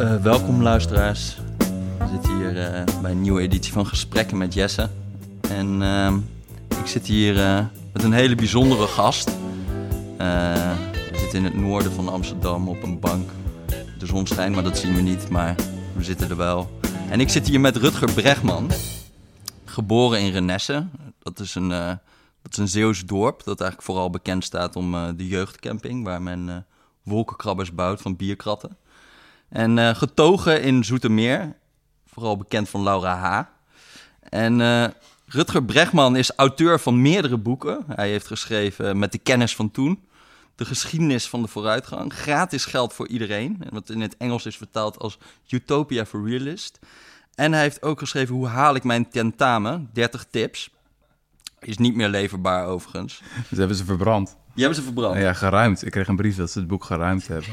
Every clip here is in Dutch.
Uh, welkom luisteraars. We zitten hier uh, bij een nieuwe editie van Gesprekken met Jesse. En uh, ik zit hier eh, met een hele bijzondere gast. we zitten in het noorden van Amsterdam op een bank. De zon schijnt, maar dat zien we niet, maar we zitten er wel. En ik zit hier met Rutger Bregman. Geboren in Renesse. Dat is een, dat is een Zeeuws dorp dat eigenlijk vooral bekend staat om de jeugdcamping... waar men wolkenkrabbers bouwt van bierkratten. En uh, getogen in Zoetermeer, vooral bekend van Laura H. En uh, Rutger Bregman is auteur van meerdere boeken. Hij heeft geschreven Met de kennis van toen, De geschiedenis van de vooruitgang, Gratis geld voor iedereen, wat in het Engels is vertaald als Utopia for Realist. En hij heeft ook geschreven Hoe haal ik mijn tentamen, 30 tips. Is niet meer leverbaar overigens. Ze hebben ze verbrand. Die hebben ze verbrand? Ja, geruimd. Ik kreeg een brief dat ze het boek geruimd hebben.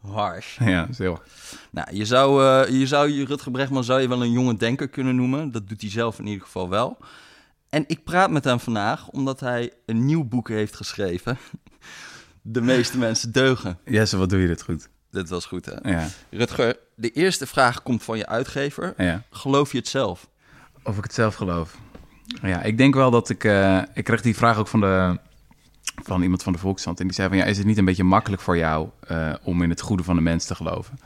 Harsh. Ja, zo. Nou, je zou, uh, je zou Rutger Bregman zou je wel een jonge denker kunnen noemen. Dat doet hij zelf in ieder geval wel. En ik praat met hem vandaag omdat hij een nieuw boek heeft geschreven. De meeste mensen deugen. Jesse, wat doe je dit goed? Dit was goed, hè? Ja. Rutger, de eerste vraag komt van je uitgever. Ja. Geloof je het zelf? Of ik het zelf geloof? Ja, ik denk wel dat ik... Uh, ik kreeg die vraag ook van de van iemand van de Volkskrant. En die zei van, ja, is het niet een beetje makkelijk voor jou uh, om in het goede van de mens te geloven?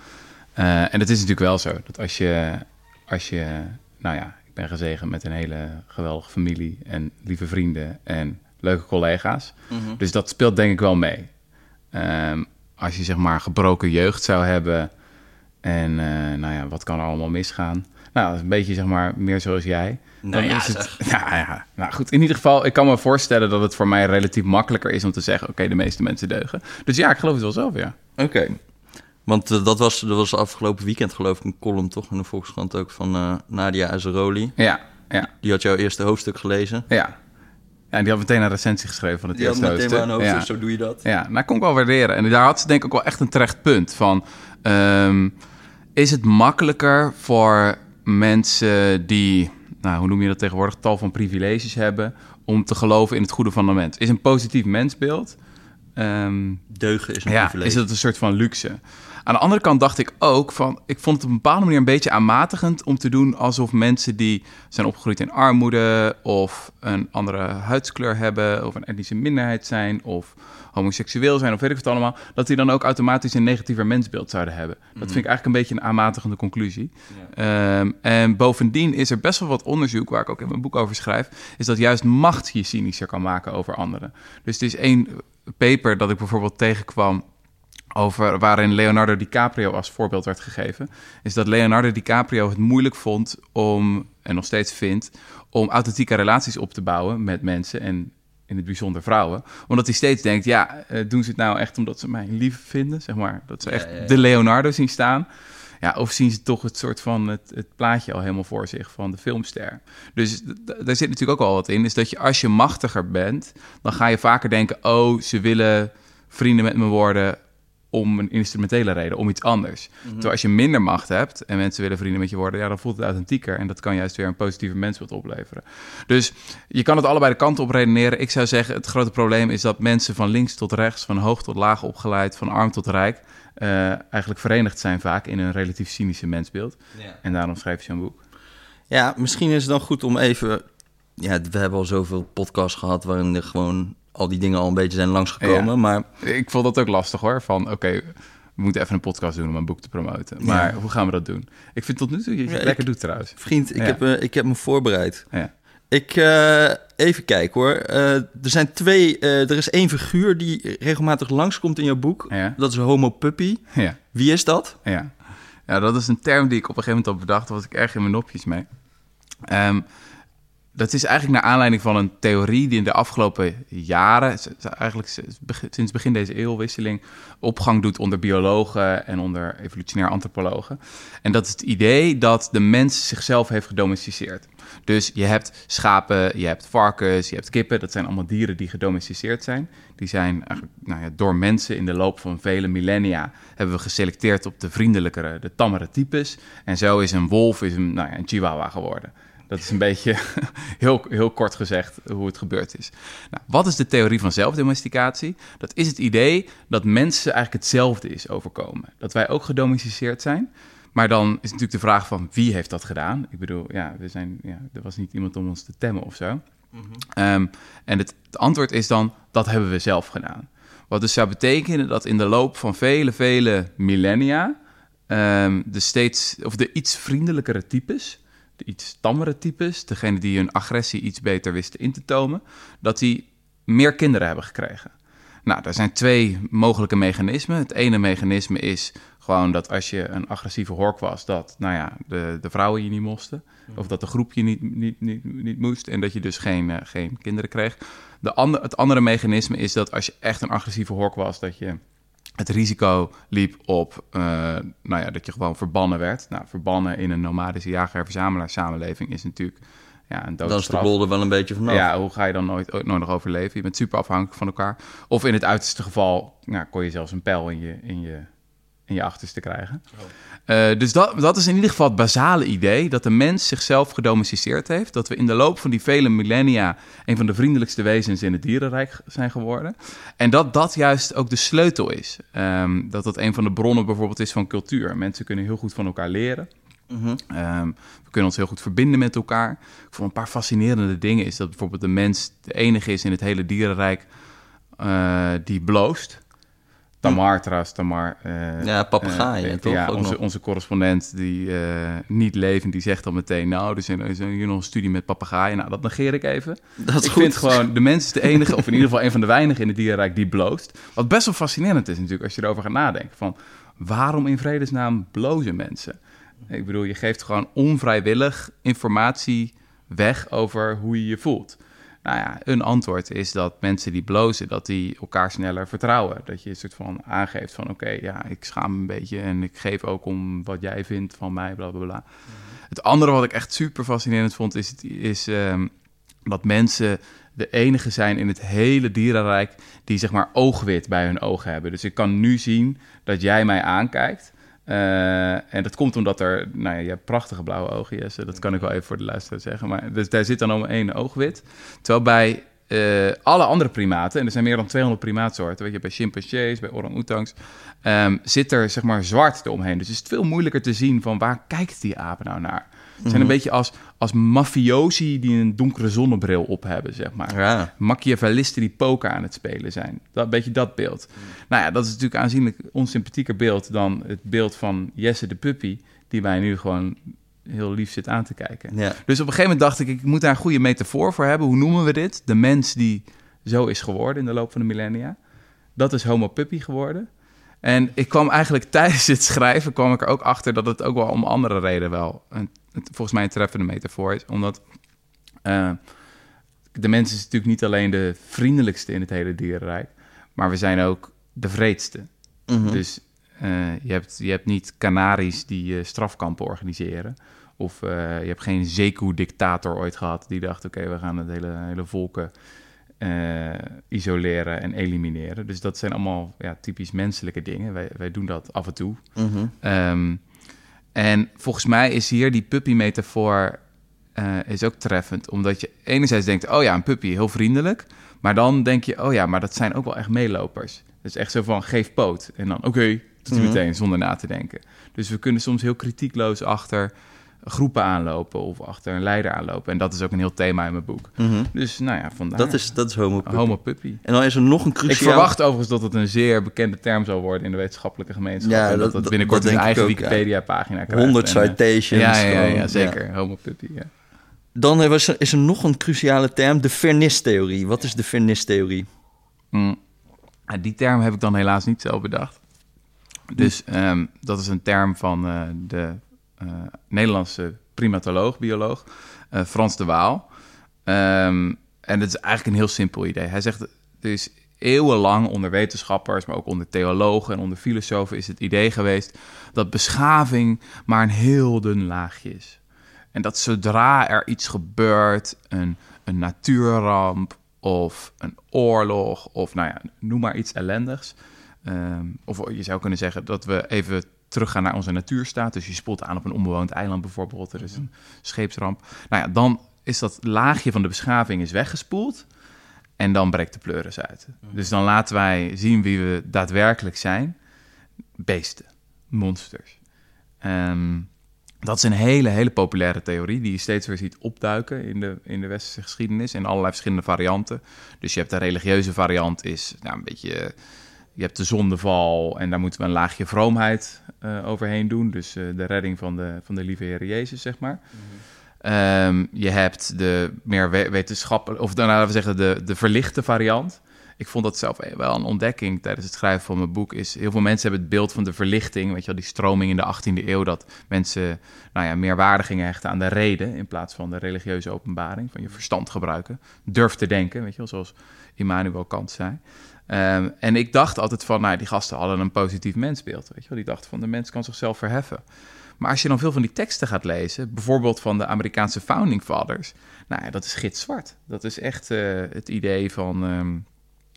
Uh, en dat is natuurlijk wel zo. Dat als je, als je, nou ja, ik ben gezegend met een hele geweldige familie en lieve vrienden en leuke collega's. Mm -hmm. Dus dat speelt denk ik wel mee. Um, als je zeg maar gebroken jeugd zou hebben en uh, nou ja, wat kan er allemaal misgaan? Nou, dat is een beetje zeg maar meer zoals jij. Nou ja, is het, nou ja, nou goed. In ieder geval, ik kan me voorstellen dat het voor mij relatief makkelijker is om te zeggen: oké, de meeste mensen deugen. Dus ja, ik geloof het wel zelf, ja. Oké. Okay. Want uh, dat, was, dat was afgelopen weekend, geloof ik, een column toch in de Volkskrant ook van uh, Nadia Azaroli. Ja, ja. Die had jouw eerste hoofdstuk gelezen. Ja. Ja, en die had meteen een recensie geschreven van het die eerste hoofdstuk. Maar een hoofdstuk, ja. zo doe je dat. Ja, nou kon ik wel waarderen. En daar had ze denk ik ook wel echt een terecht punt van... Um, is het makkelijker voor mensen die nou, hoe noem je dat tegenwoordig, tal van privileges hebben om te geloven in het goede van de mens. Is een positief mensbeeld. Um, Deugen is een ja, privilege. Is het een soort van luxe. Aan de andere kant dacht ik ook van, ik vond het op een bepaalde manier een beetje aanmatigend om te doen alsof mensen die zijn opgegroeid in armoede of een andere huidskleur hebben of een etnische minderheid zijn of homoseksueel zijn of weet ik wat allemaal, dat die dan ook automatisch een negatiever mensbeeld zouden hebben. Dat vind ik eigenlijk een beetje een aanmatigende conclusie. Ja. Um, en bovendien is er best wel wat onderzoek, waar ik ook in mijn boek over schrijf, is dat juist macht je cynischer kan maken over anderen. Dus het is één paper dat ik bijvoorbeeld tegenkwam over waarin Leonardo DiCaprio als voorbeeld werd gegeven, is dat Leonardo DiCaprio het moeilijk vond om, en nog steeds vindt, om authentieke relaties op te bouwen met mensen en in het bijzonder vrouwen. Omdat hij steeds denkt, ja, doen ze het nou echt omdat ze mij lief vinden, zeg maar. Dat ze echt ja, ja. de Leonardo zien staan. Ja, of zien ze toch het soort van het, het, plaatje al helemaal voor zich van de filmster. Dus daar zit natuurlijk ook al wat in. Is dat je als je machtiger bent, dan ga je vaker denken: oh, ze willen vrienden met me worden om een instrumentele reden, om iets anders. Mm -hmm. Terwijl als je minder macht hebt en mensen willen vrienden met je worden, ja, dan voelt het authentieker en dat kan juist weer een positieve mensbeeld opleveren. Dus je kan het allebei de kanten op redeneren. Ik zou zeggen, het grote probleem is dat mensen van links tot rechts, van hoog tot laag opgeleid, van arm tot rijk, uh, eigenlijk verenigd zijn vaak in een relatief cynische mensbeeld. En daarom schrijf je zo'n boek. Ja, misschien is het dan goed om even... Ja, we hebben al zoveel podcasts gehad waarin er gewoon al die dingen al een beetje zijn langsgekomen. Ja. Maar ik vond dat ook lastig hoor. Van oké, okay, we moeten even een podcast doen om een boek te promoten. Maar ja. hoe gaan we dat doen? Ik vind tot nu toe je het lekker doet trouwens. Vriend, ik, heb, uh, ik heb me voorbereid. Ja. Ik, uh, even kijken hoor. Uh, er zijn twee, er is één figuur die regelmatig langskomt in jouw boek. Ja. Dat is Homo Puppy. Ja. Wie is dat? Ja. ja, dat is een term die ik op een gegeven moment al bedacht. Daar was ik erg in mijn nopjes mee. Um, dat is eigenlijk naar aanleiding van een theorie die in de afgelopen jaren, eigenlijk sinds begin deze eeuwwisseling, opgang doet onder biologen en onder evolutionair antropologen. En dat is het idee dat de mens zichzelf heeft gedomesticeerd. Dus je hebt schapen, je hebt varkens, je hebt kippen. Dat zijn allemaal dieren die gedomesticeerd zijn. Die zijn nou ja, door mensen in de loop van vele millennia hebben we geselecteerd op de vriendelijkere, de tammere types. En zo is een wolf is nou ja, een chihuahua geworden. Dat is een beetje heel, heel kort gezegd hoe het gebeurd is. Nou, wat is de theorie van zelfdomesticatie? Dat is het idee dat mensen eigenlijk hetzelfde is overkomen. Dat wij ook gedomesticeerd zijn. Maar dan is natuurlijk de vraag van wie heeft dat gedaan? Ik bedoel, ja, we zijn, ja, er was niet iemand om ons te temmen of zo. Ehm, en het, het antwoord is dan, dat hebben we zelf gedaan. Wat dus zou betekenen dat in de loop van vele, vele millennia... ehm, de steeds, of de iets vriendelijkere types, de iets tammere types... degene die hun agressie iets beter wisten in te tomen... dat die meer kinderen hebben gekregen. Nou, er zijn twee mogelijke mechanismen. Het ene mechanisme is gewoon dat als je een agressieve hork was, dat nou ja, de, de vrouwen je niet moesten. Of dat de groep je niet, niet, niet, niet moest. En dat je dus geen, eh, geen kinderen kreeg. De ander, het andere mechanisme is dat als je echt een agressieve hork was, dat je het risico liep op eh, nou ja, dat je gewoon verbannen werd. Nou, verbannen in een nomadische jager-verzamelaar samenleving is natuurlijk ja, een Dan is de lol er wel een beetje vanaf. Ja, hoe ga je dan nooit, ooit nooit nog overleven? Je bent super afhankelijk van elkaar. Of in het uiterste geval nou, kon je zelfs een pijl in je, in je, in je achterste krijgen. Eh, dus dat, dat is in ieder geval het basale idee... dat de mens zichzelf gedomesticeerd heeft. Dat we in de loop van die vele millennia... een van de vriendelijkste wezens in het dierenrijk zijn geworden. En dat dat juist ook de sleutel is. Ehm, dat dat een van de bronnen bijvoorbeeld is van cultuur. Mensen kunnen heel goed van elkaar leren. Mhm. Ehm, we kunnen ons heel goed verbinden met elkaar. Ik vond een paar fascinerende dingen is dat bijvoorbeeld de mens de enige is in het hele dierenrijk eh, die bloost. Tamar trouwens, Tamar. eh, Ja, papegaaien, eh, toch? Ja, Ook onze, nog. onze correspondent die eh, niet levend, die zegt dan meteen... nou, er is, een, is een- hier nog een studie met papegaaien. Nou, dat negeer ik even. Dat is ik goed. vind gewoon, de mens is de enige, of in ieder geval een van de weinigen in het dierenrijk die bloost. Wat best wel fascinerend is natuurlijk als je erover gaat nadenken. Van, waarom in vredesnaam blozen mensen? Ik bedoel, je geeft gewoon onvrijwillig informatie weg over hoe je je voelt. Nou ja, een antwoord is dat mensen die blozen, dat die elkaar sneller vertrouwen. Dat je een soort van aangeeft van, oké, ja, ik schaam me een beetje en ik geef ook om wat jij vindt van mij, bla, bla, bla. Het andere wat ik echt super fascinerend vond, is, is ehm, dat mensen de enige zijn in het hele dierenrijk die zeg maar oogwit bij hun ogen hebben. Dus ik kan nu zien dat jij mij aankijkt. Eh, en dat komt omdat er, nou ja, je hebt prachtige blauwe ogen, Jesse. Dat kan ik wel even voor de luisteraar zeggen. Maar dus daar zit dan om één oogwit. Terwijl bij eh, alle andere primaten, en er zijn meer dan 200 primaatsoorten, weet je, bij chimpansees, bij orang-oetangs, ehm, zit er zeg maar zwart eromheen. Dus is het veel moeilijker te zien van waar kijkt die aap nou naar. Het zijn een beetje als, als mafiosi die een donkere zonnebril op hebben, zeg maar. Ja. Machiavellisten die poker aan het spelen zijn. Dat beetje dat beeld. Nou ja, dat is natuurlijk aanzienlijk onsympathieker beeld dan het beeld van Jesse de puppy, die mij nu gewoon heel lief zit aan te kijken. Ja. Dus op een gegeven moment dacht ik, ik moet daar een goede metafoor voor hebben. Hoe noemen we dit? De mens die zo is geworden in de loop van de millennia. Dat is homo puppy geworden. En ik kwam eigenlijk tijdens het schrijven kwam ik er ook achter dat het ook wel om andere redenen wel een, volgens mij een treffende metafoor is. Omdat eh, de mens is natuurlijk niet alleen de vriendelijkste in het hele dierenrijk, maar we zijn ook de vreedste. Mhm. Dus eh, je, hebt, je hebt niet Canaries die eh, strafkampen organiseren. Of je hebt geen Zeku-dictator ooit gehad die dacht: oké, we gaan het hele, hele volken eh, isoleren en elimineren. Dus dat zijn allemaal ja, typisch menselijke dingen. Wij, wij doen dat af en toe. Mhm. Ehm, en volgens mij is hier die puppy-metafoor eh, is ook treffend. Omdat je enerzijds denkt, oh ja, een puppy, heel vriendelijk. Maar dan denk je, oh ja, maar dat zijn ook wel echt meelopers. Dus echt zo van, geef poot. En dan, oké, hij Mhm. meteen, zonder na te denken. Dus we kunnen soms heel kritiekloos achter groepen aanlopen... of achter een leider aanlopen. En dat is ook een heel thema in mijn boek. Mhm. Dus nou ja, vandaar. Dat is, dat is homo puppy. Homo puppy. En dan is er nog een Ik cruciaal... verwacht overigens dat het een zeer bekende term zal worden in de wetenschappelijke gemeenschap. Ja, en dat, dat- binnenkort dat een ik eigen ook, ja. Wikipedia-pagina krijgt. 100 En, eh, citations. Ja, ja, zeker. Homo puppy, ja. Dan eh, was er- is er nog een cruciale term, de Vernis-theorie. Wat is de Vernis-theorie? Mm. Die term heb ik dan helaas niet zelf bedacht. Dus ehm, dat is een term van eh, de eh, Nederlandse primatoloog, bioloog, eh, Frans de Waal. Ehm, en het is eigenlijk een heel simpel idee. Hij zegt, is eeuwenlang onder wetenschappers, maar ook onder theologen en onder filosofen is het idee geweest dat beschaving maar een heel dun laagje is. En dat zodra er iets gebeurt, een, een natuurramp of een oorlog of nou ja, noem maar iets ellendigs. ehm, of je zou kunnen zeggen dat we even teruggaan naar onze natuurstaat. Dus je spoelt aan op een onbewoond eiland bijvoorbeeld. Er is een scheepsramp. Nou ja, dan is dat laagje van de beschaving is weggespoeld. En dan breekt de pleuris uit. Dus dan laten wij zien wie we daadwerkelijk zijn. Beesten, monsters. Ehm, dat is een hele, hele populaire theorie die je steeds weer ziet opduiken in de, in de westerse geschiedenis in allerlei verschillende varianten. Dus je hebt de religieuze variant, is nou, een beetje. Je hebt de zondeval en daar moeten we een laagje vroomheid uh, overheen doen. Dus uh, de redding van de, van de lieve Heer Jezus, zeg maar. Um, je hebt de meer wetenschappelijke, of dan laten we zeggen de, de verlichte variant ik vond dat zelf wel een ontdekking tijdens het schrijven van mijn boek. Is heel veel mensen hebben het beeld van de verlichting, weet je wel, die stroming in de 18e eeuw, dat mensen nou ja, meer waarde gingen hechten aan de reden in plaats van de religieuze openbaring, van je verstand gebruiken, durf te denken, weet je wel, zoals Immanuel Kant zei. Um, en ik dacht altijd van, nou, die gasten hadden een positief mensbeeld, weet je wel, die dachten van de mens kan zichzelf verheffen. Maar als je dan veel van die teksten gaat lezen, bijvoorbeeld van de Amerikaanse founding fathers, nou ja, dat is gitzwart. Dat is echt uh, het idee van um,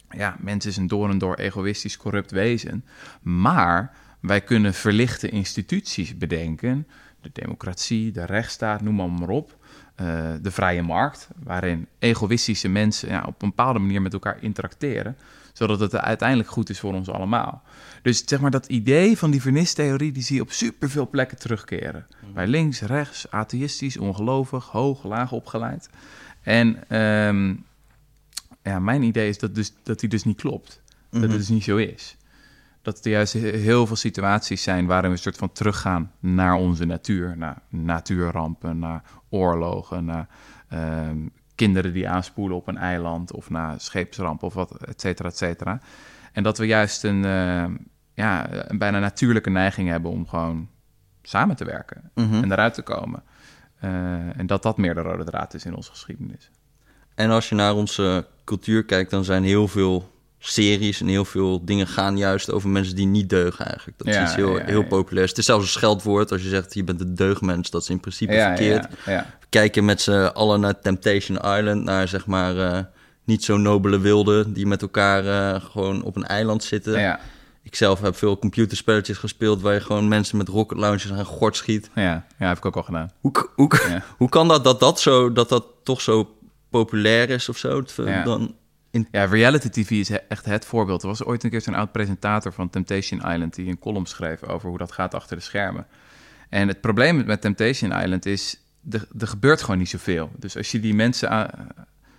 ja, mens is een door en door egoïstisch, corrupt wezen. Maar wij kunnen verlichte instituties bedenken. De democratie, de rechtsstaat, noem maar, maar op. Uh, de vrije markt, waarin egoïstische mensen ja, op een bepaalde manier met elkaar interacteren, zodat het uiteindelijk goed is voor ons allemaal. Dus zeg maar dat idee van die vernistheorie, die zie je op superveel plekken terugkeren. Mm. Bij links, rechts, atheïstisch, ongelovig, hoog, laag opgeleid. En um, ja, mijn idee is dat, dus, dat die dus niet klopt. Dat het mhm. dus niet zo is. Dat er juist heel veel situaties zijn waarin we een soort van teruggaan naar onze natuur. Naar natuurrampen, naar oorlogen, naar ehm, kinderen die aanspoelen op een eiland of naar scheepsrampen of wat, et cetera, et cetera. En dat we juist een, uh, ja, een bijna natuurlijke neiging hebben om gewoon samen te werken mhm. en eruit te komen. Uh, en dat dat meer de rode draad is in onze geschiedenis. En als je naar onze cultuur kijkt, dan zijn heel veel series en heel veel dingen gaan juist over mensen die niet deugen eigenlijk. Dat is iets heel, heel populair. Het is zelfs een scheldwoord als je zegt je bent een deugmens. Dat is in principe verkeerd. We kijken met z'n allen naar Temptation Island, naar zeg maar uh, niet zo nobele wilden die met elkaar uh, gewoon op een eiland zitten. Ik zelf heb veel computerspelletjes gespeeld waar je gewoon mensen met rocket launchers aan gort schiet. Ja, ja heb ik ook al gedaan. Hoe, hoe, hoe kan dat dat dat zo dat dat toch zo populair is of zo. Ja. Dan ja, reality TV is echt het voorbeeld. Er was ooit een keer zo'n oud presentator van Temptation Island... die een column schreef over hoe dat gaat achter de schermen. En het probleem met Temptation Island is... er, gebeurt gewoon niet zoveel. Dus als je die mensen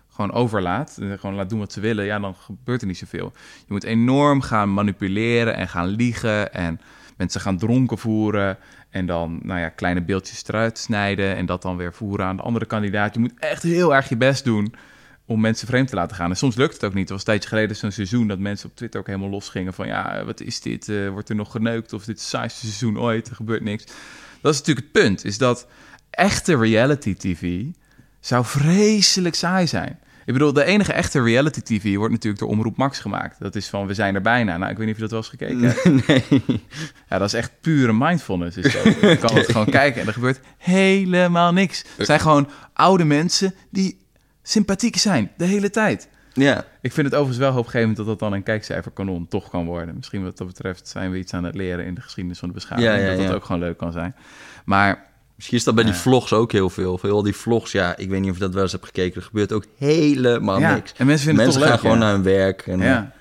gewoon overlaat... gewoon laat doen wat ze willen... ja, dan gebeurt er niet zoveel. Je moet enorm gaan manipuleren en gaan liegen... en mensen gaan dronken voeren... En dan nou ja, kleine beeldjes eruit snijden en dat dan weer voeren aan de andere kandidaat. Je moet echt heel erg je best doen om mensen vreemd te laten gaan. En soms lukt het ook niet. Er was een tijdje geleden zo'n seizoen dat mensen op Twitter ook helemaal losgingen van... ja, wat is dit? Uh, wordt er nog geneukt? Of dit is het saaiste seizoen ooit? Er gebeurt niks. Dat is natuurlijk het punt, is dat echte reality tv zou vreselijk saai zijn. Ik bedoel, de enige echte reality TV wordt natuurlijk door Omroep Max gemaakt. Dat is van, we zijn er bijna. Nou, ik weet niet of je dat wel eens gekeken hebt. Nee. Ja, dat is echt pure mindfulness. Is dat. Je kan het gewoon kijken en er gebeurt helemaal niks. Het zijn gewoon oude mensen die sympathiek zijn, de hele tijd. Ja. Ik vind het overigens wel hoopgevend dat dat dan een kijkcijferkanon toch kan worden. Misschien wat dat betreft zijn we iets aan het leren in de geschiedenis van de beschaving. Ja, ja, dat dat ook gewoon leuk kan zijn. Maar Misschien is dat bij die vlogs ook heel veel. Veel die vlogs, ja, ik weet niet of je dat wel eens hebt gekeken. Er gebeurt ook helemaal niks. En mensen vinden mensen het gaan gewoon naar hun werk. En, ja.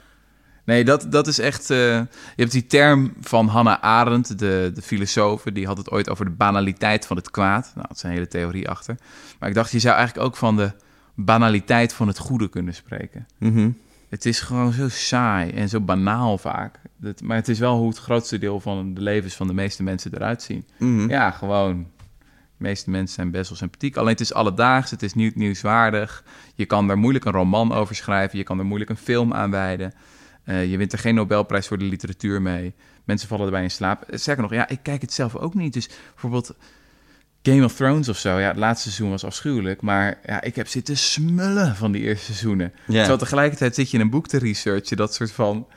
Nee, dat, dat is echt... Uh, je hebt die term van Hannah Arendt, de, de filosoof... die had het ooit over de banaliteit van het kwaad. Nou, dat is een hele theorie achter. Maar ik dacht, je zou eigenlijk ook van de banaliteit van het goede kunnen spreken. Mm Het is gewoon zo saai en zo banaal vaak. Dat, maar het is wel hoe het grootste deel van de levens van de meeste mensen eruit zien. Mhm. Ja, gewoon de meeste mensen zijn best wel sympathiek. Alleen het is alledaags, het is niet nieuwswaardig. Je kan er moeilijk een roman over schrijven. Je kan er moeilijk een film aan wijden. Uh, je wint er geen Nobelprijs voor de literatuur mee. Mensen vallen erbij in slaap. Zeker nog, ja, ik kijk het zelf ook niet. Dus bijvoorbeeld Game of Thrones of zo. Ja, het laatste seizoen was afschuwelijk. Maar ja, ik heb zitten smullen van die eerste seizoenen. Ja. Terwijl tegelijkertijd zit je in een boek te researchen... dat soort van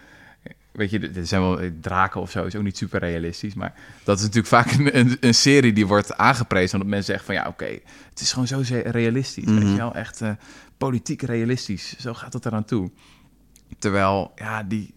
Weet je, er zijn wel draken of zo, is ook niet super realistisch. Maar dat is natuurlijk vaak een, een, serie die wordt aangeprezen. Omdat mensen zeggen van ja, oké, het is gewoon zo realistisch. Weet mhm. je wel, echt uh, politiek realistisch. Zo gaat het eraan toe. Terwijl, ja, die.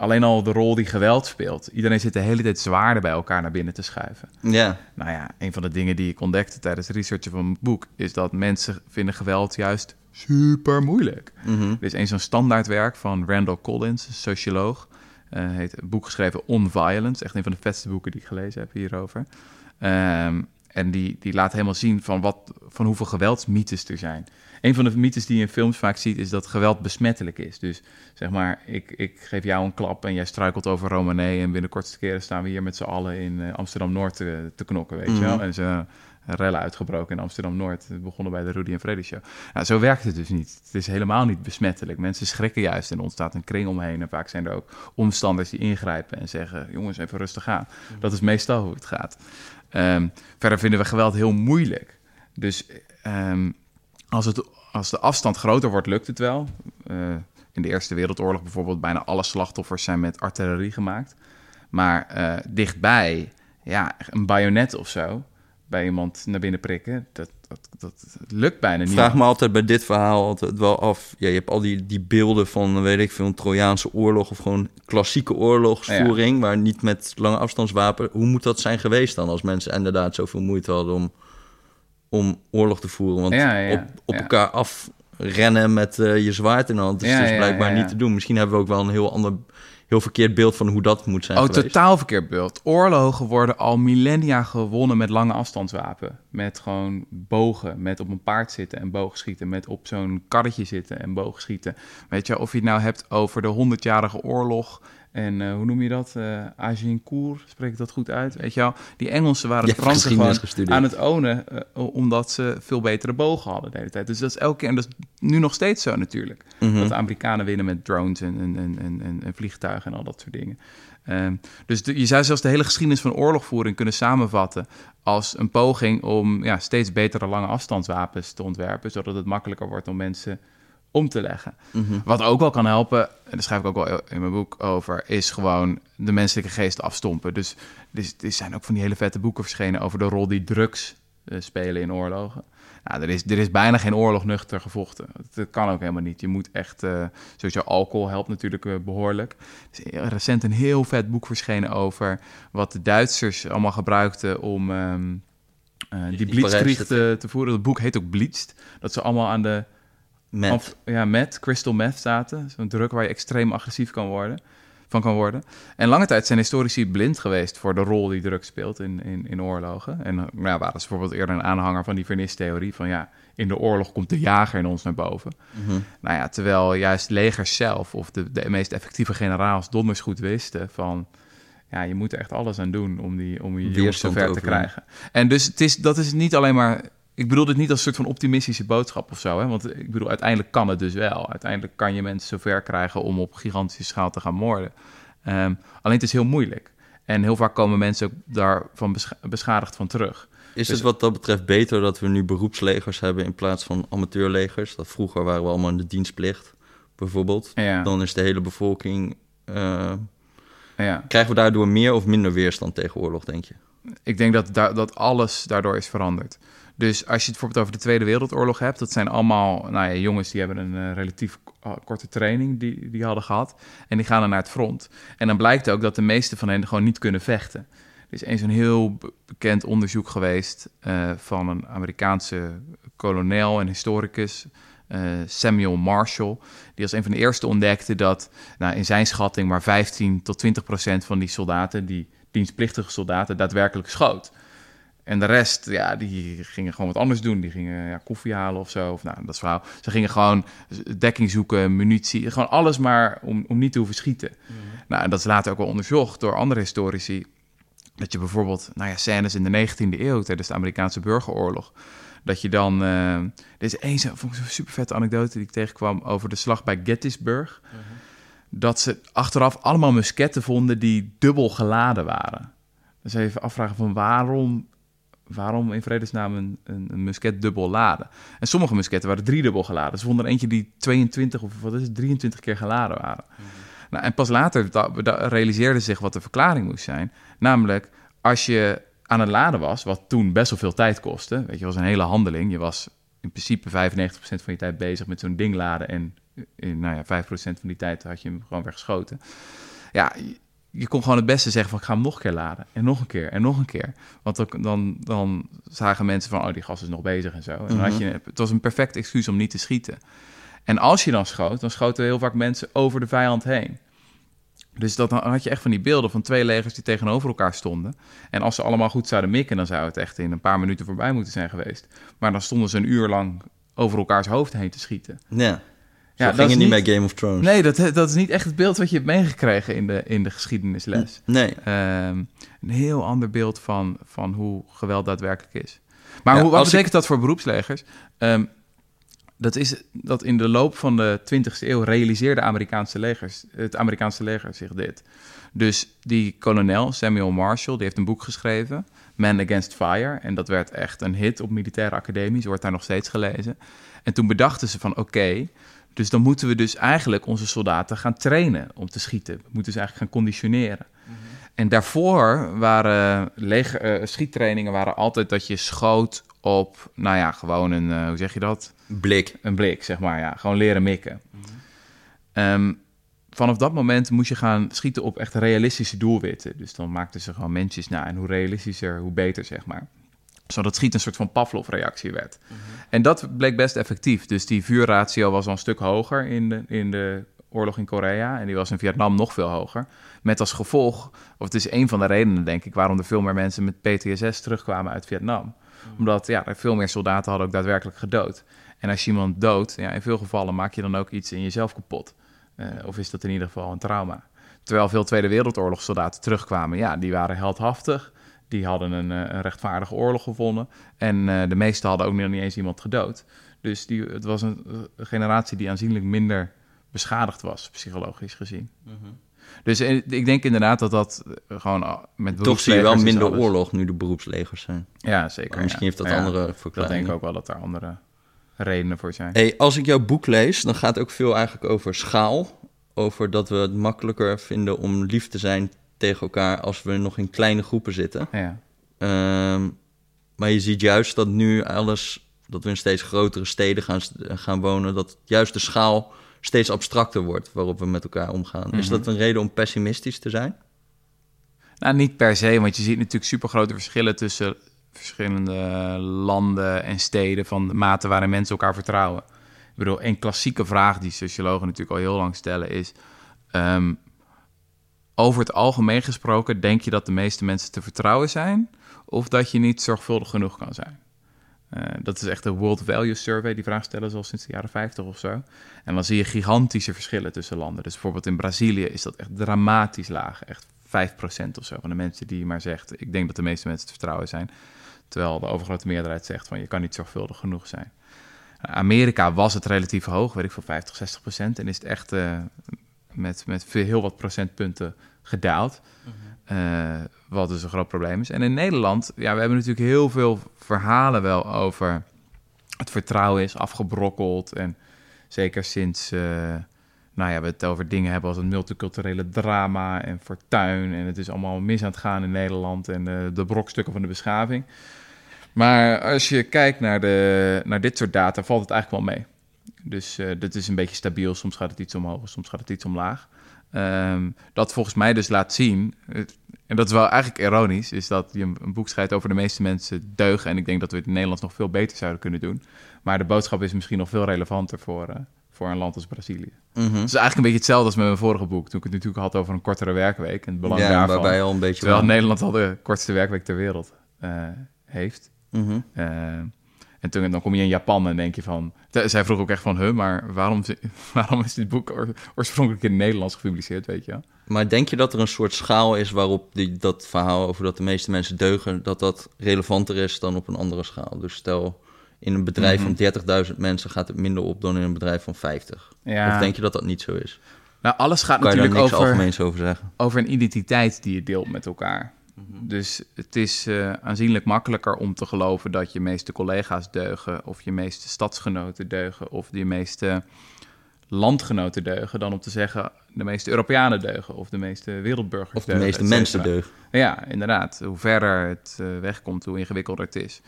Alleen al de rol die geweld speelt. Iedereen zit de hele tijd zwaarder bij elkaar naar binnen te schuiven. Ja. Nou ja, een van de dingen die ik ontdekte tijdens het researchen van mijn boek... is dat mensen vinden geweld juist super moeilijk. Mhm. Er is een zo'n standaardwerk van Randall Collins, een socioloog. Uh, heet een boek geschreven On Violence. Echt een van de vetste boeken die ik gelezen heb hierover. Um, en die, die laat helemaal zien van, wat, van hoeveel geweldsmythes er zijn. Een van de mythes die je in films vaak ziet, is dat geweld besmettelijk is. Dus zeg maar, ik, ik geef jou een klap en jij struikelt over Romanee... en binnen kortste keren staan we hier met z'n allen in uh, Amsterdam-Noord te, te, knokken, weet je wel. Mhm. En ze rellen uitgebroken in Amsterdam-Noord. Het begonnen bij de Rudy en Freddy show. Nou, zo werkt het dus niet. Het is helemaal niet besmettelijk. Mensen schrikken juist en er ontstaat een kring omheen. En vaak zijn er ook omstanders die ingrijpen en zeggen... jongens, even rustig aan. Dat is meestal hoe het gaat. Um, verder vinden we geweld heel moeilijk. Dus um, als, het, als de afstand groter wordt, lukt het wel. Uh, in de Eerste Wereldoorlog bijvoorbeeld, bijna alle slachtoffers zijn met artillerie gemaakt. Maar uh, dichtbij, ja, een bajonet of zo, bij iemand naar binnen prikken, dat, dat, dat lukt bijna niet. Vraag me altijd bij dit verhaal altijd wel af. Ja, je hebt al die, die beelden van, weet ik veel, een Trojaanse oorlog of gewoon klassieke oorlogsvoering, ja. maar niet met lange afstandswapen. Hoe moet dat zijn geweest dan als mensen inderdaad zoveel moeite hadden om, om oorlog te voeren? Want ja, ja, op, op elkaar afrennen met uh, je zwaard in de hand is dus blijkbaar niet te doen. Misschien hebben we ook wel een heel ander heel verkeerd beeld van hoe dat moet zijn Oh, geweest. totaal verkeerd beeld. Oorlogen worden al millennia gewonnen met lange afstandswapen. Met gewoon bogen, met op een paard zitten en boogschieten. Met op zo'n karretje zitten en boogschieten. Weet je, of je het nou hebt over de honderdjarige oorlog... En uh, hoe noem je dat? Uh, Agincourt, spreek ik dat goed uit? Weet je wel? Die Engelsen waren de Fransen gewoon gestudeerd. aan het ownen... Uh, omdat ze veel betere bogen hadden de hele tijd. Dus dat is elke keer... En dat is nu nog steeds zo natuurlijk. Mhm. Mm -hmm. Dat de Amerikanen winnen met drones en, en, en, en, en vliegtuigen en al dat soort dingen. Um, dus de, je zou zelfs de hele geschiedenis van oorlogvoering kunnen samenvatten... als een poging om ja, steeds betere lange afstandswapens te ontwerpen... zodat het makkelijker wordt om mensen om te leggen. Mm -hmm. Wat ook wel kan helpen, en daar schrijf ik ook wel in mijn boek over, is gewoon de menselijke geest afstompen. Dus, er zijn ook van die hele vette boeken verschenen over de rol die drugs uh, spelen in oorlogen. Nou, er, is, er is bijna geen oorlog nuchter gevochten. Dat, kan ook helemaal niet. Je moet echt, uh, sowieso alcohol helpt natuurlijk uh, behoorlijk. Er is recent een heel vet boek verschenen over wat de Duitsers allemaal gebruikten om um, die, die blitzkrieg te, te voeren. Dat boek heet ook Blitzt. Dat ze allemaal aan de Met. of, ja, met crystal meth zaten. Zo'n druk waar je extreem agressief kan worden, van kan worden. En lange tijd zijn historici blind geweest voor de rol die druk speelt in, in, in oorlogen. En nou, ja, waren ze bijvoorbeeld eerder een aanhanger van die vernistheorie van ja, in de oorlog komt de jager in ons naar boven. Mm -hmm. Nou ja, terwijl juist legers zelf of de, de meest effectieve generaals donders goed wisten van ja, je moet er echt alles aan doen om die om je jongens zover te krijgen. En dus het is, dat is niet alleen maar ik bedoel dit niet als een soort van optimistische boodschap of zo. Hè? Want ik bedoel, uiteindelijk kan het dus wel. Uiteindelijk kan je mensen zover krijgen om op gigantische schaal te gaan moorden. Um, alleen het is heel moeilijk. En heel vaak komen mensen ook daarvan bescha beschadigd van terug. Is dus, het wat dat betreft beter dat we nu beroepslegers hebben in plaats van amateurlegers? Dat vroeger waren we allemaal in de dienstplicht, bijvoorbeeld. Ja. Dan is de hele bevolking... Uh, ja. Krijgen we daardoor meer of minder weerstand tegen oorlog, denk je? Ik denk dat, da dat alles daardoor is veranderd. Dus als je het bijvoorbeeld over de Tweede Wereldoorlog hebt, dat zijn allemaal nou ja, jongens die hebben een uh, relatief korte training die, die hadden gehad. En die gaan dan naar het front. En dan blijkt ook dat de meeste van hen gewoon niet kunnen vechten. Er is eens een heel bekend onderzoek geweest uh, van een Amerikaanse kolonel en historicus, uh, Samuel Marshall. Die als een van de eerste ontdekte dat nou, in zijn schatting maar 15 tot 20 procent van die soldaten, die dienstplichtige soldaten, daadwerkelijk schoot. En de rest, ja, die gingen gewoon wat anders doen. Die gingen ja, koffie halen of zo. Of, nou, dat is verhaal. Ze gingen gewoon dekking zoeken, munitie. Gewoon alles maar om, om niet te hoeven schieten. Mhm. Nou, en dat is later ook wel onderzocht door andere historici. Dat je bijvoorbeeld, nou ja, scènes in de 19e eeuw tijdens de Amerikaanse burgeroorlog. Dat je dan. Uh, er is één zo'n super vette anekdote die ik tegenkwam over de slag bij Gettysburg. Mhm. Dat ze achteraf allemaal musketten vonden die dubbel geladen waren. Dus even afvragen van waarom waarom in vredesnaam een, een, een, musket dubbel laden? En sommige musketten waren driedubbel geladen. Ze vonden er eentje die 22 of wat is het, 23 keer geladen waren. Mm -hmm. nou, en pas later da, da, realiseerden zich wat de verklaring moest zijn. Namelijk, als je aan het laden was, wat toen best wel veel tijd kostte. Weet je, was een hele handeling. Je was in principe 95% van je tijd bezig met zo'n ding laden. En in nou ja, 5% van die tijd had je hem gewoon weer geschoten. ja, je, kon gewoon het beste zeggen van ik ga hem nog een keer laden. En nog een keer en nog een keer. Want dan, dan, dan zagen mensen van, oh die gast is nog bezig en zo. En dan had je, het was een perfect excuus om niet te schieten. En als je dan schoot, dan schoten heel vaak mensen over de vijand heen. Dus dat, dan had je echt van die beelden van twee legers die tegenover elkaar stonden. En als ze allemaal goed zouden mikken, dan zou het echt in een paar minuten voorbij moeten zijn geweest. Maar dan stonden ze een uur lang over elkaars hoofd heen te schieten. Ja. Ja, dat ging niet bij Game of Thrones. Nee, dat, dat is niet echt het beeld wat je hebt meegekregen in de, in de geschiedenisles. Nee. Ehm, een heel ander beeld van, van hoe geweld daadwerkelijk is. Maar Ja, hoe, wat ik- betekent dat voor beroepslegers? Ehm, dat is dat in de loop van de 20e eeuw realiseerde Amerikaanse legers, het Amerikaanse leger zich dit. Dus die kolonel Samuel Marshall, die heeft een boek geschreven, Man Against Fire. En dat werd echt een hit op militaire academies, wordt daar nog steeds gelezen. En toen bedachten ze van oké, dus dan moeten we dus eigenlijk onze soldaten gaan trainen om te schieten. We moeten ze eigenlijk gaan conditioneren. En daarvoor waren leger, eh, schiettrainingen waren altijd dat je schoot op, nou ja, gewoon een, eh, hoe zeg je dat? Blik. Een blik, zeg maar, ja. Gewoon leren mikken. Ehm, vanaf dat moment moest je gaan schieten op echt realistische doelwitten. Dus dan maakten ze gewoon mensjes na. En hoe realistischer, hoe beter, zeg maar. Zodat schieten een soort van Pavlov-reactie werd. En dat bleek best effectief. Dus die vuurratio was al een stuk hoger in de, in de oorlog in Korea. En die was in Vietnam nog veel hoger. Met als gevolg, of het is een van de redenen, denk ik, waarom er veel meer mensen met PTSS terugkwamen uit Vietnam. Omdat ja, er veel meer soldaten hadden ook daadwerkelijk gedood. En als je iemand doodt, ja, in veel gevallen maak je dan ook iets in jezelf kapot. Eh, of is dat in ieder geval een trauma. Terwijl veel Tweede Wereldoorlog soldaten terugkwamen, ja, die waren heldhaftig. Die hadden een, eh, een rechtvaardige oorlog gevonden. En eh, de meesten hadden ook nog niet eens iemand gedood. Dus die, het was een, een generatie die aanzienlijk minder beschadigd was, psychologisch gezien. Dus eh, ik denk inderdaad dat dat eh, gewoon ah, met Toch zie je wel minder alles- oorlog nu de beroepslegers zijn. Ja, zeker. Maar misschien ja. heeft dat ja, andere Dat verklaringen. denk ik ook wel dat daar andere redenen voor zijn. Hey, als ik jouw boek lees, dan gaat het ook veel eigenlijk over schaal. Over dat we het makkelijker vinden om lief te zijn tegen elkaar als we nog in kleine groepen zitten. Ja. Ehm, maar je ziet juist dat nu alles, dat we in steeds grotere steden gaan, gaan wonen, dat juist de schaal steeds abstracter wordt waarop we met elkaar omgaan. Is Mhm. dat een reden om pessimistisch te zijn? Nou, niet per se, want je ziet natuurlijk supergrote verschillen tussen verschillende landen en steden van de mate waarin mensen elkaar vertrouwen. Ik bedoel, een klassieke vraag die sociologen natuurlijk al heel lang stellen is: ehm, over het algemeen gesproken, denk je dat de meeste mensen te vertrouwen zijn, of dat je niet zorgvuldig genoeg kan zijn? Eh, dat is echt de World Value Survey. Die vraag stellen ze al sinds de jaren 50 of zo. En dan zie je gigantische verschillen tussen landen. Dus bijvoorbeeld in Brazilië is dat echt dramatisch laag. Echt 5% of zo van de mensen die maar zegt... ik denk dat de meeste mensen te vertrouwen zijn. Terwijl de overgrote meerderheid zegt van je kan niet zorgvuldig genoeg zijn. Amerika was het relatief hoog, weet ik veel, 50, 60 procent. En is het echt eh, met, met veel, heel wat procentpunten gedaald. Eh, wat dus een groot probleem is. En in Nederland, ja, we hebben natuurlijk heel veel verhalen wel over het vertrouwen is afgebrokkeld. En zeker sinds, eh, nou ja, we het over dingen hebben als het multiculturele drama en fortuin. En het is allemaal mis aan het gaan in Nederland en eh, de brokstukken van de beschaving. Maar als je kijkt naar, de, naar dit soort data, valt het eigenlijk wel mee. Dus eh dit is een beetje stabiel. Soms gaat het iets omhoog, soms gaat het iets omlaag. Ehm, dat volgens mij dus laat zien, eh, en dat is wel eigenlijk ironisch, is dat je een, boek schrijft over de meeste mensen deugen. En ik denk dat we het in Nederland nog veel beter zouden kunnen doen. Maar de boodschap is misschien nog veel relevanter voor, eh, voor een land als Brazilië. Mhm. Het is eigenlijk een beetje hetzelfde als met mijn vorige boek. Toen ik het natuurlijk had over een kortere werkweek en het belang ja, daarvan. waarbij al een beetje... Terwijl Nederland al de kortste werkweek ter wereld eh, heeft. Mhm. Eh, en toen, dan kom je in Japan en denk je van... Zij vroeg ook echt van, huh, maar waarom, waarom is dit boek oor- oorspronkelijk in het Nederlands gepubliceerd, weet je? Maar denk je dat er een soort schaal is waarop die, dat verhaal over dat de meeste mensen deugen, dat dat relevanter is dan op een andere schaal? Dus stel, in een bedrijf Mhm. van 30.000 mensen gaat het minder op dan in een bedrijf van 50. Ja, Of denk je dat dat niet zo is? nou, alles gaat Kan natuurlijk over, over zeggen? over een identiteit die je deelt met elkaar. Dus het is eh, aanzienlijk makkelijker om te geloven dat je meeste collega's deugen... of je meeste stadsgenoten deugen of je meeste landgenoten deugen... dan om te zeggen de meeste Europeanen deugen of de meeste wereldburgers Of de deugen, meeste mensen deugen? Ja, inderdaad. Hoe verder het eh, wegkomt, hoe ingewikkelder het is.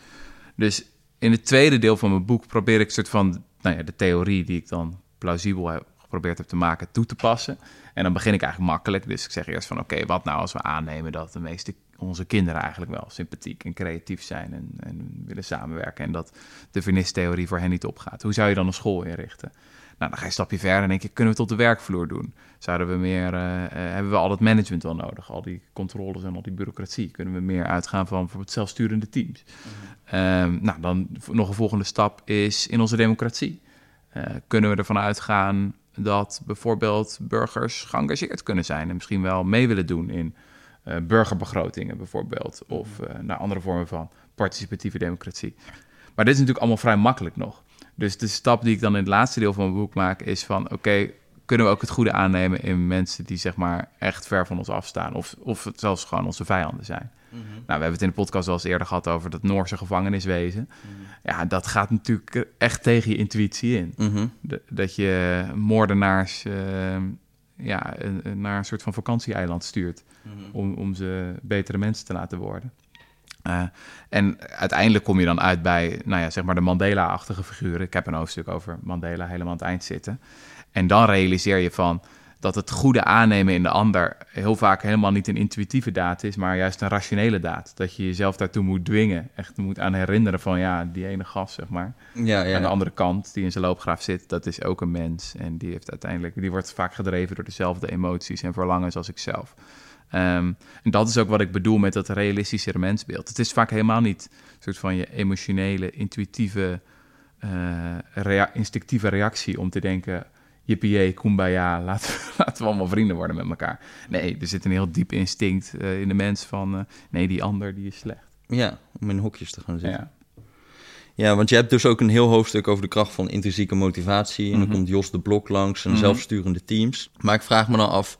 Dus in het tweede deel van mijn boek probeer ik een soort van... Nou ja, de theorie die ik dan plausibel heb geprobeerd heb te maken toe te passen. En dan begin ik eigenlijk makkelijk. Dus ik zeg eerst van oké, wat nou als we aannemen dat de meeste onze kinderen eigenlijk wel sympathiek en creatief zijn en, en willen samenwerken. En dat de vernistheorie voor hen niet opgaat. Hoe zou je dan een school inrichten? Nou, dan ga je een stapje verder en denk je, kunnen we het op de werkvloer doen? Zouden we meer, uh, hebben we al het management wel nodig? Al die controles en al die bureaucratie. Kunnen we meer uitgaan van bijvoorbeeld zelfsturende teams? Mm nou, dan nog een volgende stap is in onze democratie. Uh, kunnen we ervan uitgaan dat bijvoorbeeld burgers geëngageerd kunnen zijn en misschien wel mee willen doen in uh, burgerbegrotingen bijvoorbeeld, of uh, naar andere vormen van participatieve democratie. Maar dit is natuurlijk allemaal vrij makkelijk nog. Dus de stap die ik dan in het laatste deel van mijn boek maak is van oké, kunnen we ook het goede aannemen in mensen die zeg maar echt ver van ons afstaan of, of het zelfs gewoon onze vijanden zijn. -hmm. Nou, we hebben het in de podcast wel eens eerder gehad over dat Noorse gevangeniswezen. -hmm. Ja, dat gaat natuurlijk echt tegen je intuïtie in. De, dat je moordenaars uh, ja, naar een soort van vakantieeiland stuurt om, om ze betere mensen te laten worden. Uh, en uiteindelijk kom je dan uit bij, nou ja, zeg maar de Mandela-achtige figuren. Ik heb een hoofdstuk over Mandela helemaal aan het eind zitten. En dan realiseer je van dat het goede aannemen in de ander heel vaak helemaal niet een intuïtieve daad is, maar juist een rationele daad. Dat je jezelf daartoe moet dwingen, echt moet aan herinneren van ja, die ene gast, zeg maar. Ja, ja. Aan de andere kant, die in zijn loopgraaf zit, dat is ook een mens. En die heeft uiteindelijk, die wordt vaak gedreven door dezelfde emoties en verlangens als ik zelf. Um, en dat is ook wat ik bedoel met dat realistische mensbeeld. Het is vaak helemaal niet een soort van je emotionele, intuïtieve, uh, rea instinctieve reactie om te denken: yippie, kumbaya, laten, laten we allemaal vrienden worden met elkaar. Nee, er zit een heel diep instinct uh, in de mens van: uh, nee, die ander die is slecht. Ja, om in hokjes te gaan zitten. Ja. Ja, want je hebt dus ook een heel hoofdstuk over de kracht van intrinsieke motivatie. En dan Mhm. komt Jos de Blok langs en Mhm. zelfsturende teams. Maar ik vraag me dan af,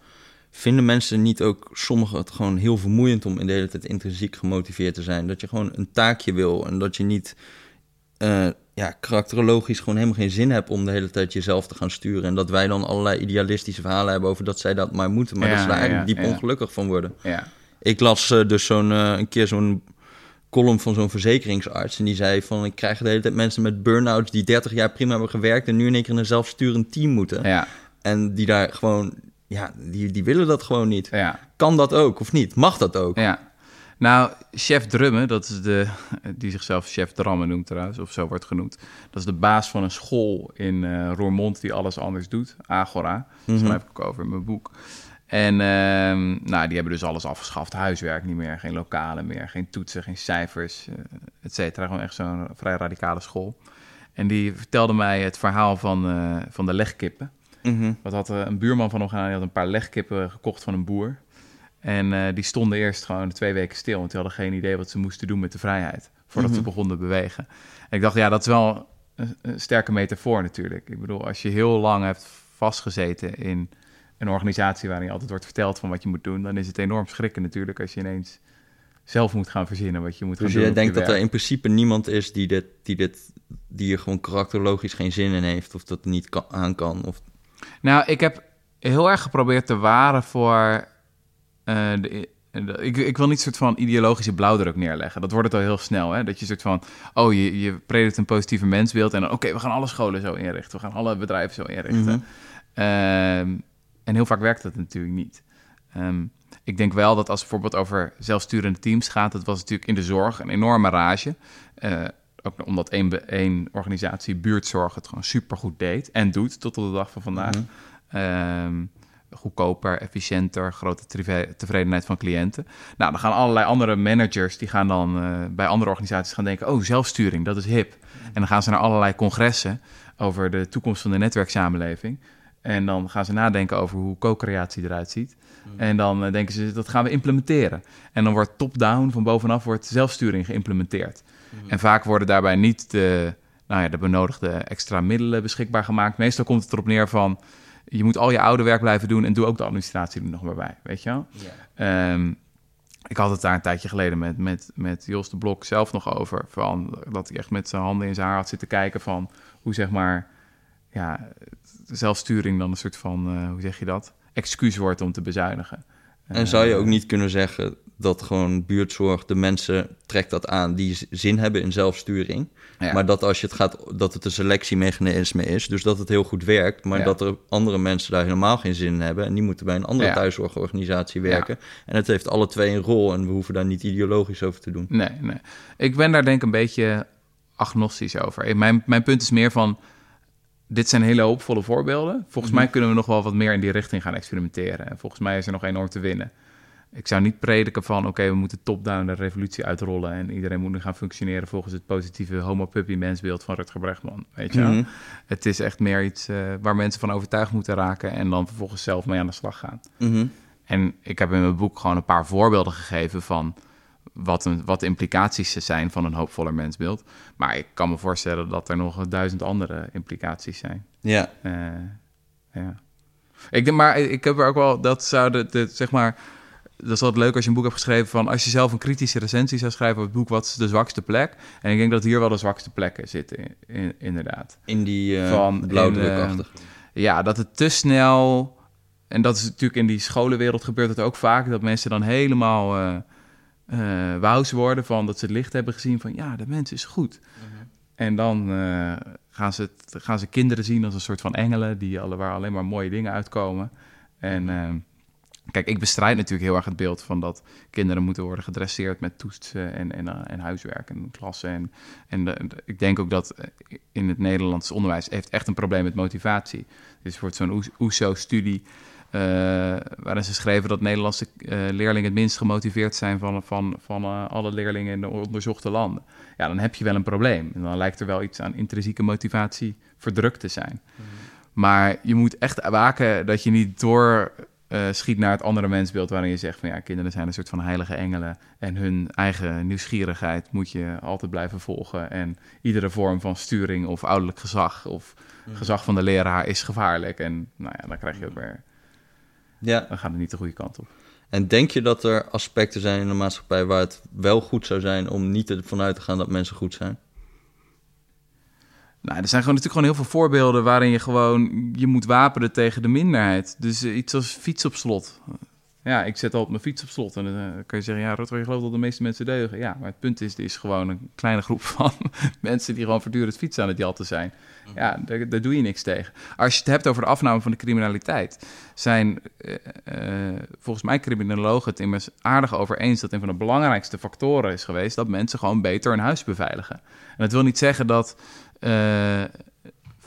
vinden mensen niet ook sommigen het gewoon heel vermoeiend om in de hele tijd intrinsiek gemotiveerd te zijn? Dat je gewoon een taakje wil en dat je niet eh, ja, karakterologisch gewoon helemaal geen zin hebt om de hele tijd jezelf te gaan sturen. En dat wij dan allerlei idealistische verhalen hebben over dat zij dat maar moeten, maar Ja, dat ze daar ja, eigenlijk diep ja. ongelukkig van worden. Ja. Ik las eh, dus zo'n eh, een keer zo'n column van zo'n verzekeringsarts. En die zei van ik krijg de hele tijd mensen met burn-outs die 30 jaar prima hebben gewerkt en nu in één keer in een zelfsturend team moeten. Ja. En die daar gewoon, ja, die, die willen dat gewoon niet. Ja. Kan dat ook of niet? Mag dat ook? Ja. Nou, chef Drummen, dat is de, die zichzelf chef Drammen noemt trouwens, of zo wordt genoemd. Dat is de baas van een school in eh, Roermond die alles anders doet, Agora. Mhm. schrijf ik ook over in mijn boek. En ehm, nou, die hebben dus alles afgeschaft. Huiswerk niet meer, geen lokalen meer, geen toetsen, geen cijfers, eh, et cetera. Gewoon echt zo'n vrij radicale school. En die vertelde mij het verhaal van, eh, van de legkippen. Mhm. Wat had een buurman van hem gedaan? Die had een paar legkippen gekocht van een boer. En eh, die stonden eerst gewoon twee weken stil, want die hadden geen idee wat ze moesten doen met de vrijheid. Voordat Mhm. ze begonnen te bewegen. En ik dacht, ja, dat is wel een, een sterke metafoor natuurlijk. Ik bedoel, als je heel lang hebt vastgezeten in een organisatie waarin je altijd wordt verteld van wat je moet doen, dan is het enorm schrikken natuurlijk als je ineens zelf moet gaan verzinnen wat je moet Dus gaan doen. jij op je denkt dat er in principe niemand is die dit, die dit, die er gewoon karakterologisch geen zin in heeft of dat niet kan, aan kan? Of... Nou, ik heb heel erg geprobeerd te waren voor. Eh, de, de- ik, ik wil niet een soort van ideologische blauwdruk neerleggen. Dat wordt het al heel snel. Hè? Dat je soort van. Oh, je, je predikt een positieve mensbeeld. En dan, oké, we gaan alle scholen zo inrichten. We gaan alle bedrijven zo inrichten. Mhm. Ehm, en heel vaak werkt dat natuurlijk niet. Ehm, ik denk wel dat als het bijvoorbeeld over zelfsturende teams gaat, dat was natuurlijk in de zorg een enorme rage. Eh, ook omdat één, één organisatie, buurtzorg, het gewoon supergoed deed en doet tot op de dag van vandaag. Ehm, goedkoper, efficiënter, grote tevredenheid van cliënten. Nou, dan gaan allerlei andere managers, die gaan dan eh, bij andere organisaties gaan denken, oh, zelfsturing, dat is hip. En dan gaan ze naar allerlei congressen over de toekomst van de netwerksamenleving. En dan gaan ze nadenken over hoe co-creatie eruit ziet. En dan eh, denken ze, dat gaan we implementeren. En dan wordt top-down, van bovenaf, wordt zelfsturing geïmplementeerd. En vaak worden daarbij niet de, nou ja, de benodigde extra middelen beschikbaar gemaakt. Meestal komt het erop neer van, je moet al je oude werk blijven doen... en doe ook de administratie er nog maar bij, weet je wel? Ehm, ik had het daar een tijdje geleden met, met, met Jos de Blok zelf nog over. Van, dat hij echt met zijn handen in zijn haar had zitten kijken van hoe zeg maar, ja, zelfsturing dan een soort van, eh, hoe zeg je dat? Excuus wordt om te bezuinigen. En zou je Eh, ook niet kunnen zeggen dat gewoon buurtzorg, de mensen trekt dat aan die zin hebben in zelfsturing. Ja. Maar dat als je het gaat, dat het een selectiemechanisme is, dus dat het heel goed werkt, maar Ja. dat er andere mensen daar helemaal geen zin in hebben en die moeten bij een andere Ja. thuiszorgorganisatie werken. En het heeft alle twee een rol en we hoeven daar niet ideologisch over te doen. Nee, nee. Ik ben daar denk ik een beetje agnostisch over. Mijn, mijn punt is meer van... Dit zijn hele hoopvolle voorbeelden. Volgens mij kunnen we nog wel wat meer in die richting gaan experimenteren. En volgens mij is er nog enorm te winnen. Ik zou niet prediken van... oké, we moeten top-down de revolutie uitrollen... en iedereen moet nu gaan functioneren... volgens het positieve homo-puppy-mensbeeld van Rutger Bregman. Weet je? Mhm. Het is echt meer iets eh, waar mensen van overtuigd moeten raken... en dan vervolgens zelf mee aan de slag gaan. Mhm. En ik heb in mijn boek gewoon een paar voorbeelden gegeven van wat, een, wat de implicaties zijn van een hoopvoller mensbeeld. Maar ik kan me voorstellen dat er nog duizend andere implicaties zijn. Ja, Eh, ja. Ik denk, maar ik heb er ook wel, dat zou de, de, zeg maar, dat is altijd leuk als je een boek hebt geschreven van, als je zelf een kritische recensie zou schrijven op het boek, wat is de zwakste plek? En ik denk dat hier wel de zwakste plekken zitten, in- in- inderdaad. in die uh, Van blauwdrukachtig. Ja, dat het te snel. En dat is natuurlijk in die scholenwereld gebeurt het ook vaak. Dat mensen dan helemaal eh eh, wauws worden van dat ze het licht hebben gezien van ja, de mens is goed. En dan eh, gaan, ze het, gaan ze kinderen zien als een soort van engelen die alle, waar alleen maar mooie dingen uitkomen. En eh, kijk, ik bestrijd natuurlijk heel erg het beeld van dat kinderen moeten worden gedresseerd met toetsen en, en, eh, en huiswerk en klassen. En, en de- de- ik denk ook dat eh, in het Nederlands onderwijs heeft echt een probleem met motivatie. Dus wordt zo'n Oes- OESO-studie eh, waarin ze schreven dat Nederlandse eh, leerlingen het minst gemotiveerd zijn van, van, van alle leerlingen in de onderzochte landen. Ja, dan heb je wel een probleem. En dan lijkt er wel iets aan intrinsieke motivatie verdrukt te zijn. Maar je moet echt waken dat je niet door eh, schiet naar het andere mensbeeld waarin je zegt van ja, kinderen zijn een soort van heilige engelen en hun eigen nieuwsgierigheid moet je altijd blijven volgen en iedere vorm van sturing of ouderlijk gezag of gezag van de leraar is gevaarlijk en nou ja, dan krijg je ook weer, Ja, dan gaat het niet de goede kant op. en denk je dat er aspecten zijn in de maatschappij waar het wel goed zou zijn om niet ervan uit te gaan dat mensen goed zijn? Nou, er zijn gewoon natuurlijk gewoon heel veel voorbeelden waarin je gewoon je moet wapenen tegen de minderheid. Dus eh, iets als fiets op slot. Ja, ik zet altijd mijn fiets op slot. En dan eh, kan je zeggen, ja, Rutger, je gelooft dat de meeste mensen deugen. Ja, maar het punt is, er is gewoon een kleine groep van mensen die gewoon voortdurend fietsen aan het jatten zijn. Ja, daar, daar doe je niks tegen. Als je het hebt over de afname van de criminaliteit, zijn eh, volgens mij criminologen het immers aardig over eens dat een van de belangrijkste factoren is geweest dat mensen gewoon beter hun huis beveiligen. En dat wil niet zeggen dat eh 95%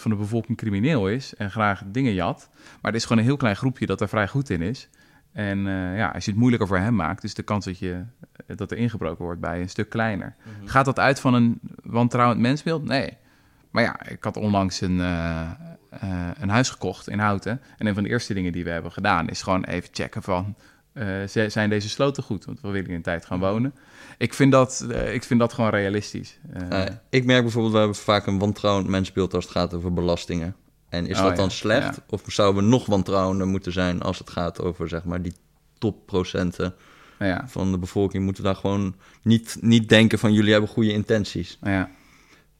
van de bevolking crimineel is en graag dingen jat. Maar er is gewoon een heel klein groepje dat er vrij goed in is. En eh, ja, als je het moeilijker voor hem maakt, is de kans dat, je, dat er ingebroken wordt bij een stuk kleiner. Gaat dat uit van een wantrouwend mensbeeld? Nee. Maar ja, ik had onlangs een, eh, eh, een huis gekocht in Houten. En een van de eerste dingen die we hebben gedaan is gewoon even checken van... eh, zijn deze sloten goed? Want we willen in een tijd gaan wonen. Ik vind dat, eh, ik vind dat gewoon realistisch. Eh, Eh, ik merk bijvoorbeeld, we hebben vaak een wantrouwend mensbeeld als het gaat over belastingen. En is Oh, dat ja. dan slecht? Ja. Of zouden we nog wantrouwender moeten zijn als het gaat over zeg maar, die topprocenten ja, van de bevolking? Moeten we daar gewoon niet, niet denken van jullie hebben goede intenties. ja.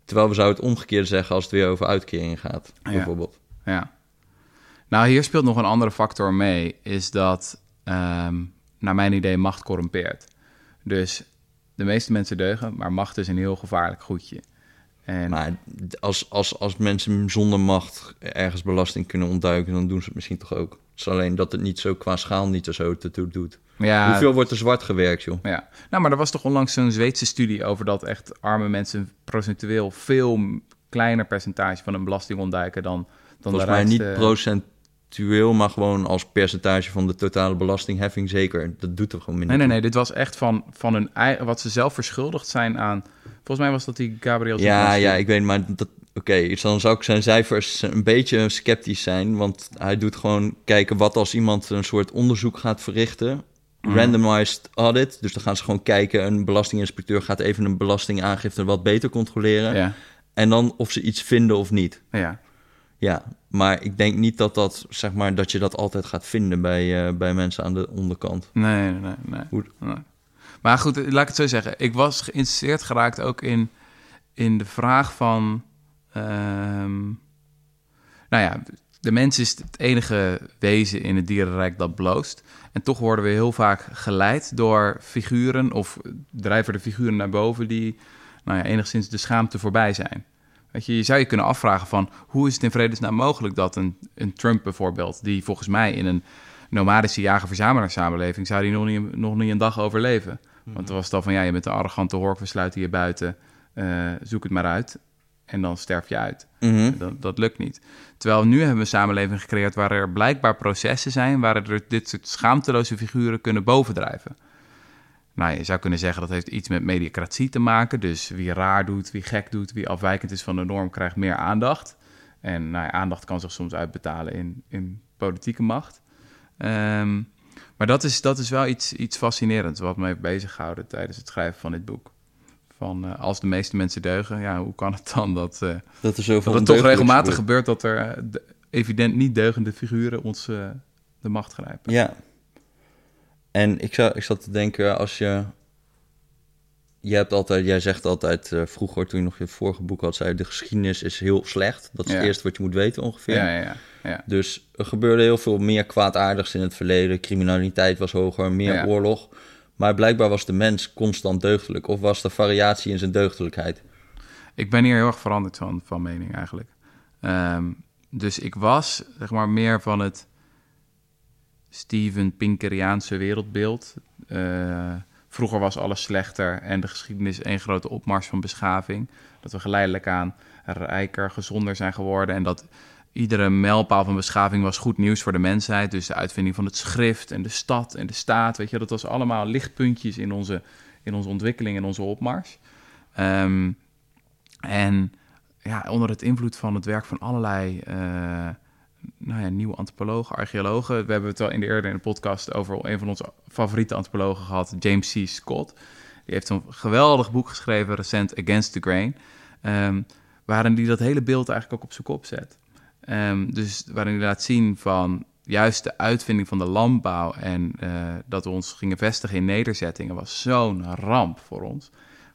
Terwijl we zouden het omgekeerd zeggen als het weer over uitkeringen gaat, bijvoorbeeld. Ja. Nou, hier speelt nog een andere factor mee, is dat, ehm, naar mijn idee, macht corrumpeert. Dus de meeste mensen deugen, maar macht is een heel gevaarlijk goedje. En Maar als, als, als mensen zonder macht ergens belasting kunnen ontduiken, dan doen ze het misschien toch ook. Het is alleen dat het niet zo qua schaal niet er zo toe doet. ja, Hoeveel wordt er zwart gewerkt, joh? Ja, nou, maar er was toch onlangs zo'n Zweedse studie over dat echt arme mensen procentueel veel kleiner percentage van hun belasting ontduiken dan, dan Volgens de mij niet rijkste- procentueel, maar gewoon als percentage van de totale belastingheffing zeker. Dat doet er gewoon minder Nee, nee, nee, dit was echt van, van hun eigen, wat ze zelf verschuldigd zijn aan. Volgens mij was dat die Gabriel. Ja, ja, ik weet, maar dat... Oké, dus dan zou ik zijn cijfers een beetje sceptisch zijn, want hij doet gewoon kijken wat als iemand een soort onderzoek gaat verrichten. Mhm. Randomized audit, dus dan gaan ze gewoon kijken, een belastinginspecteur gaat even een belastingaangifte wat beter controleren. Ja, En dan of ze iets vinden of niet. ja. Ja, maar ik denk niet dat, dat, zeg maar, dat je dat altijd gaat vinden bij, eh, bij mensen aan de onderkant. Nee, nee, nee. Goed. Nee. Maar goed, laat ik het zo zeggen. Ik was geïnteresseerd geraakt ook in, in de vraag van... ehm, nou ja, de mens is het enige wezen in het dierenrijk dat bloost. En toch worden we heel vaak geleid door figuren of drijven de figuren naar boven die nou ja, enigszins de schaamte voorbij zijn. Weet je, je zou je kunnen afvragen van hoe is het in vredesnaam mogelijk dat een, een Trump bijvoorbeeld, die volgens mij in een nomadische jager-verzamelaar zou die nog niet, nog niet een dag overleven. Want dan was het al van ja, je bent een arrogante hork, we sluiten je buiten, uh, zoek het maar uit. En dan sterf je uit. Mhm. dat, dat lukt niet. Terwijl nu hebben we een samenleving gecreëerd waar er blijkbaar processen zijn, waar er dit soort schaamteloze figuren kunnen bovendrijven. Nou, je zou kunnen zeggen dat heeft iets met mediocratie te maken. Dus wie raar doet, wie gek doet, wie afwijkend is van de norm, krijgt meer aandacht. En nou ja, aandacht kan zich soms uitbetalen in, in politieke macht. Ehm, maar dat is, dat is wel iets, iets fascinerends wat me heeft beziggehouden tijdens het schrijven van dit boek. Van uh, als de meeste mensen deugen, ja, hoe kan het dan dat, uh, dat, er zoveel dat het toch regelmatig gebeurt dat er uh, evident niet deugende figuren ons de macht grijpen? Ja. En ik, zou, ik zat te denken, als je. Je hebt altijd, jij zegt altijd vroeger, toen je nog je vorige boek had, zei je, de geschiedenis is heel slecht. Dat is Ja. het eerste wat je moet weten ongeveer. Ja, ja, ja. Dus er gebeurde heel veel meer kwaadaardigs in het verleden. Criminaliteit was hoger, meer Ja. oorlog. Maar blijkbaar was de mens constant deugdelijk. Of was er variatie in zijn deugdelijkheid? Ik ben hier heel erg veranderd van, van mening eigenlijk. Ehm, dus ik was zeg maar meer van het Steven Pinkeriaanse wereldbeeld. Eh, vroeger was alles slechter en de geschiedenis één grote opmars van beschaving. Dat we geleidelijk aan rijker, gezonder zijn geworden en dat iedere mijlpaal van beschaving was goed nieuws voor de mensheid. Dus de uitvinding van het schrift en de stad en de staat, weet je, dat was allemaal lichtpuntjes in onze, in onze ontwikkeling en onze opmars. Ehm, en ja, onder het invloed van het werk van allerlei eh, nou ja, nieuwe antropologen, archeologen. We hebben het al in de eerder in de podcast over een van onze favoriete antropologen gehad, James C. Scott. Die heeft een geweldig boek geschreven, recent Against the Grain. ehm, waarin hij dat hele beeld eigenlijk ook op zijn kop zet. Ehm, dus waarin hij laat zien van juist de uitvinding van de landbouw en eh, dat we ons gingen vestigen in nederzettingen was zo'n ramp voor ons.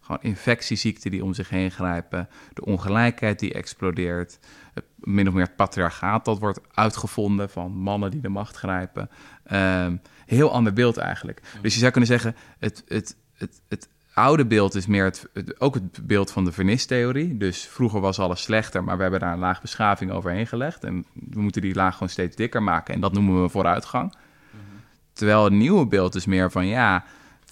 Gewoon infectieziekten die om zich heen grijpen, de ongelijkheid die explodeert, het, min of meer het patriarchaat dat wordt uitgevonden van mannen die de macht grijpen. Ehm, heel ander beeld eigenlijk. Dus je zou kunnen zeggen, het, het, het, het oude beeld is meer het, het- ook het beeld van de vernistheorie. Dus vroeger was alles slechter, maar we hebben daar een laag beschaving overheen gelegd. En we moeten die laag gewoon steeds dikker maken. En dat noemen we vooruitgang. Terwijl het nieuwe beeld is meer van ja, 95%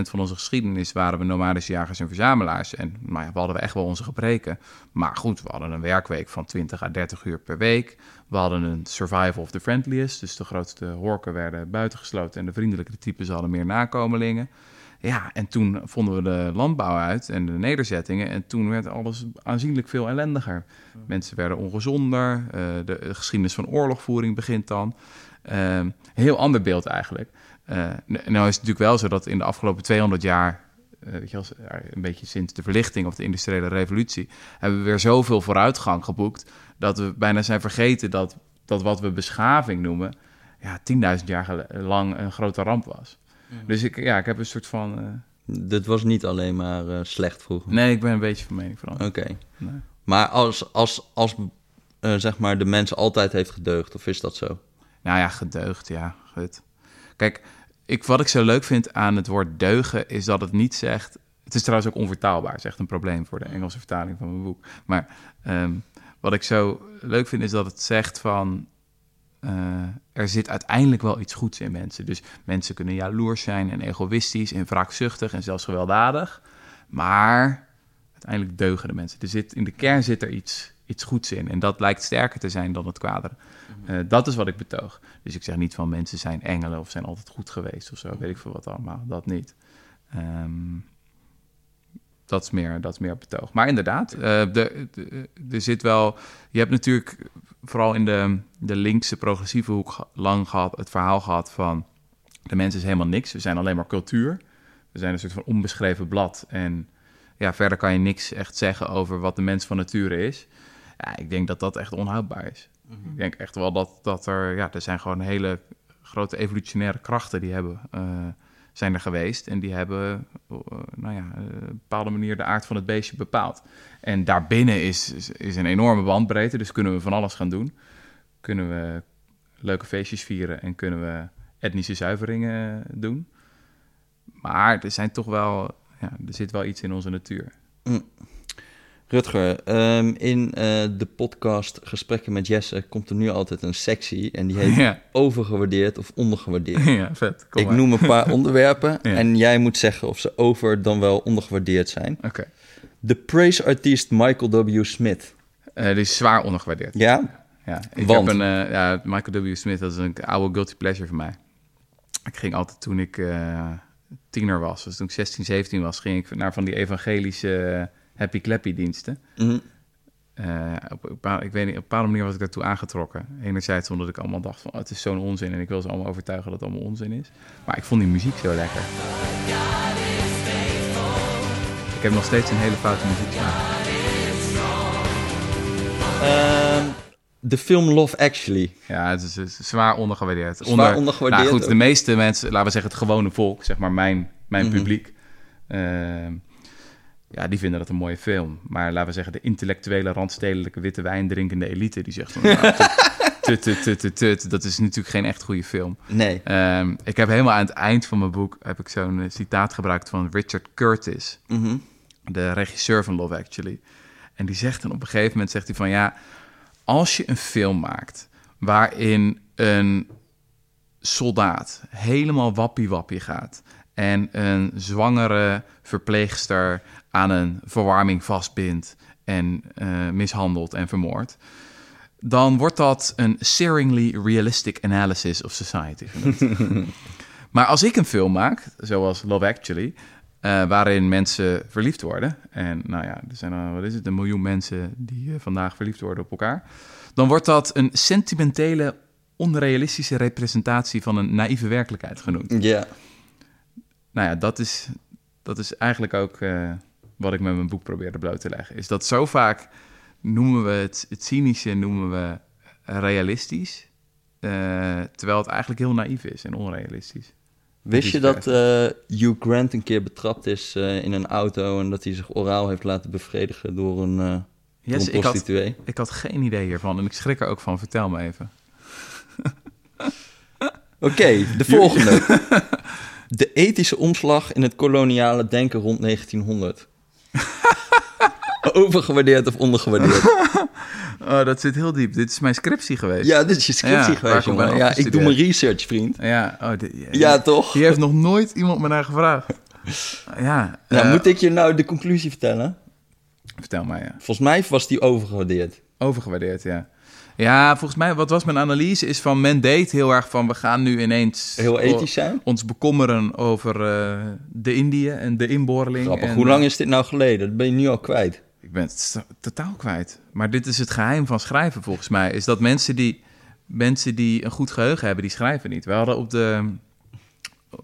van onze geschiedenis waren we nomadische jagers en verzamelaars. En nou we hadden echt wel onze gebreken. Maar goed, we hadden een werkweek van 20 à 30 uur per week. We hadden een survival of the friendliest. Dus de grootste horken werden buitengesloten en de vriendelijke types hadden meer nakomelingen. Ja, en toen vonden we de landbouw uit en de nederzettingen. En toen werd alles aanzienlijk veel ellendiger. Mensen werden ongezonder. eh, de, de geschiedenis van oorlogvoering begint dan. Ehm, heel ander beeld eigenlijk. Eh, nou is het natuurlijk wel zo dat in de afgelopen 200 jaar, eh, weet je, een beetje sinds de verlichting of de industriële revolutie, hebben we weer zoveel vooruitgang geboekt dat we bijna zijn vergeten dat, dat wat we beschaving noemen, ja, 10.000 jaar lang een grote ramp was. Dus ik, ja, ik heb een soort van. eh, Dit was niet alleen maar slecht vroeger. nee, ik ben een beetje van mening veranderd. Oké. Nee. Maar als, als, als zeg maar de mens altijd heeft gedeugd, of is dat zo? Nou ja, gedeugd, ja, goed. Kijk, ik, wat ik zo leuk vind aan het woord deugen is dat het niet zegt. Het is trouwens ook onvertaalbaar, is echt een probleem voor de Engelse vertaling van mijn boek. Maar ehm, wat ik zo leuk vind is dat het zegt van. eh, er zit uiteindelijk wel iets goeds in mensen. Dus mensen kunnen jaloers zijn en egoïstisch en wraakzuchtig en zelfs gewelddadig. Maar uiteindelijk deugen de mensen. Er zit, in de kern zit er iets, iets goeds in. En dat lijkt sterker te zijn dan het kwade. Eh, dat is wat ik betoog. Dus ik zeg niet van mensen zijn engelen of zijn altijd goed geweest of zo. Weet ik veel wat allemaal. Dat niet. Ehm, dat, is meer, dat is meer betoog. Maar inderdaad, eh, de, de- er zit wel... Je hebt natuurlijk vooral in de, de linkse progressieve hoek lang gehad... het verhaal gehad van... de mens is helemaal niks. We zijn alleen maar cultuur. We zijn een soort van onbeschreven blad. En ja, verder kan je niks echt zeggen over wat de mens van nature is. Ja, ik denk dat dat echt onhoudbaar is. Ik denk echt wel dat, dat er, ja, er zijn gewoon hele grote evolutionaire krachten die hebben, eh, zijn er geweest. En die hebben, eh, nou ja, eh, op een bepaalde manier de aard van het beestje bepaald. En daarbinnen is, is, is een enorme bandbreedte, dus kunnen we van alles gaan doen. kunnen we leuke feestjes vieren en kunnen we etnische zuiveringen doen. Maar er zijn toch wel, ja, er zit wel iets in onze natuur. Rutger, ehm, in eh, de podcast Gesprekken met Jesse komt er nu altijd een sectie en die heet Ja, overgewaardeerd of ondergewaardeerd. ja vet. Kom Ik maar. noem een paar onderwerpen Ja. en jij moet zeggen of ze over dan wel ondergewaardeerd zijn. Oké. De praise-artiest Michael W. Smith. Eh, die is zwaar ondergewaardeerd. Ja? Ja, ik Want? heb een, eh, ja, Michael W. Smith, dat is een oude guilty pleasure van mij. Ik ging altijd toen ik tiener was, dus toen ik 16, 17 was, ging ik naar van die evangelische happy clappy diensten. Mhm. Eh, op, ik weet niet, op een bepaalde manier was ik daartoe aangetrokken. Enerzijds omdat ik allemaal dacht van, oh, het is zo'n onzin en ik wil ze allemaal overtuigen dat het allemaal onzin is. Maar ik vond die muziek zo lekker. Ik heb nog steeds een hele foute muziek Ehm, de film Love Actually. Ja, het is, zwaar ondergewaardeerd. Zwaar ondergewaardeerd Nou goed, ook. de meeste mensen, laten we zeggen het gewone volk, zeg maar mijn, mijn Mhm. publiek, ehm, ja, die vinden dat een mooie film. Maar laten we zeggen de intellectuele, randstedelijke, witte wijn drinkende elite, die zegt van, nou, tut, tut, tut, tut, tut, dat is natuurlijk geen echt goede film. Nee. Ehm, ik heb helemaal aan het eind van mijn boek heb ik zo'n eh, citaat gebruikt van Richard Curtis Mhm. de regisseur van Love Actually. En die zegt dan op een gegeven moment zegt hij van ja, als je een film maakt waarin een soldaat helemaal wappie-wappie gaat en een zwangere verpleegster aan een verwarming vastbindt en eh, mishandelt en vermoordt, dan wordt dat een searingly realistic analysis of society genoemd. maar als ik een film maak, zoals Love Actually, eh, waarin mensen verliefd worden. En nou ja, er zijn wat is het, een miljoen mensen die eh, vandaag verliefd worden op elkaar. Dan wordt dat een sentimentele, onrealistische representatie van een naïeve werkelijkheid genoemd. Ja. Nou ja, dat is, dat is eigenlijk ook eh, wat ik met mijn boek probeerde bloot te leggen. Is dat zo vaak noemen we het, het cynische noemen we realistisch. eh, terwijl het eigenlijk heel naïef is en onrealistisch. Wist je dat eh, Hugh Grant een keer betrapt is in een auto en dat hij zich oraal heeft laten bevredigen door een, door Yes, een ik had, prostituee? Ik had geen idee hiervan en ik schrik er ook van. Vertel me even. Oké, de volgende. De ethische omslag in het koloniale denken rond 1900. Overgewaardeerd of ondergewaardeerd? Oh, dat zit heel diep. Dit is mijn scriptie geweest. Ja, dit is je scriptie Ja, geweest, jongen. Ja, ik doe mijn research, vriend. Ja, oh, dit- Ja, toch? Hier heeft nog nooit iemand me naar gevraagd. Ja, Nou, eh, moet ik je nou de conclusie vertellen? vertel mij, ja. Volgens mij was die overgewaardeerd. Overgewaardeerd, ja. Ja, volgens mij, wat was mijn analyse, is van men deed heel erg van... we gaan nu ineens Heel ethisch zijn. ons bekommeren over eh, de Indië en de inboorling. Grappig. en, Hoe lang is dit nou geleden? Dat ben je nu al kwijt. Ik ben het totaal kwijt. Maar dit is het geheim van schrijven volgens mij. Is dat mensen die, mensen die een goed geheugen hebben, die schrijven niet. We hadden op de,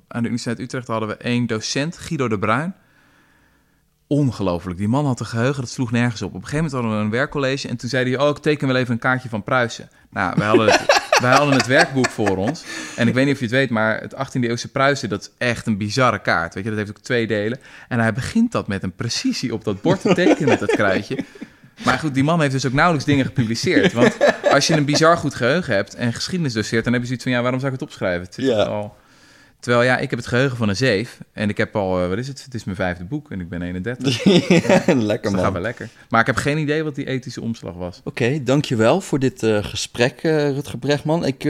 aan de Universiteit Utrecht hadden we één docent, Guido de Bruin. Ongelooflijk. Die man had een geheugen, dat sloeg nergens op. Op een gegeven moment hadden we een werkcollege en toen zei hij... oh, ik teken wel even een kaartje van Pruisen. Nou, wij hadden het, wij hadden het werkboek voor ons. En ik weet niet of je het weet, maar het 18e eeuwse Pruisen... dat is echt een bizarre kaart. Weet je, dat heeft ook twee delen. En hij begint dat met een precisie op dat bord te tekenen met dat kruidje. Maar goed, die man heeft dus ook nauwelijks dingen gepubliceerd. Want als je een bizar goed geheugen hebt en geschiedenis doseert... dan heb je zoiets van, ja, waarom zou ik het opschrijven? Het Ja. al... Terwijl ja, ik heb het geheugen van een zeef. En ik heb al, eh, wat is het? Het is mijn vijfde boek en ik ben 31. Dus Lekker dat gaat wel man. lekker. Maar ik heb geen idee wat die ethische omslag was. Oké, dankjewel voor dit eh, gesprek, eh, Rutger Bregman. Ik,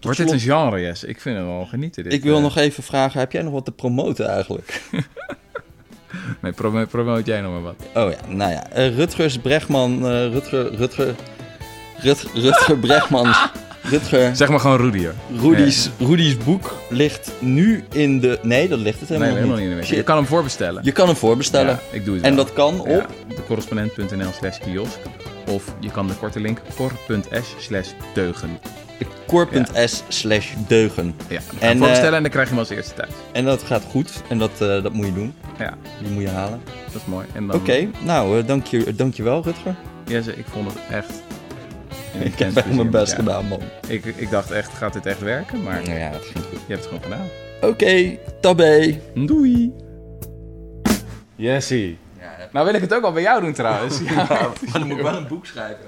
Wordt dit een genre, yes? Ik vind het wel genieten. Dit. ik wil nog even vragen, heb jij nog wat te promoten eigenlijk? Nee, promo promoot jij nog maar wat. Oh ja, nou ja. Rutgers Bregman, Rutger, Rutger, Rut, Rutger Bregman, Rutger, Zeg maar gewoon Rudy, hoor. Rudy's, Rudy's boek ligt nu in de... Nee, dat ligt het Nee, helemaal helemaal niet. in de. Shit. Je kan hem voorbestellen. Je kan hem voorbestellen. Ja, ik doe het en wel. dat kan op... Ja, decorrespondent.nl slash kiosk. Of je kan de korte link cor.s slash deugen. core.s slash deugen. Ja, En, en, voorbestellen en dan krijg je hem als eerste thuis. En dat gaat goed. En dat, eh, dat moet je doen. Ja, Die moet je halen. dat is mooi. En dan, Oké, nou, eh, dank, je, dank je wel, Rutger. Jesse, ik vond het echt... Ik heb echt mijn best gedaan, man. Ik, ik dacht echt, gaat dit echt werken? Maar Nou ja, dat ging goed. je hebt het gewoon gedaan. Oké, tabé. Doei! Jessie. Nou wil ik het ook al bij jou doen trouwens. Ja, maar dan moet ik wel een boek schrijven.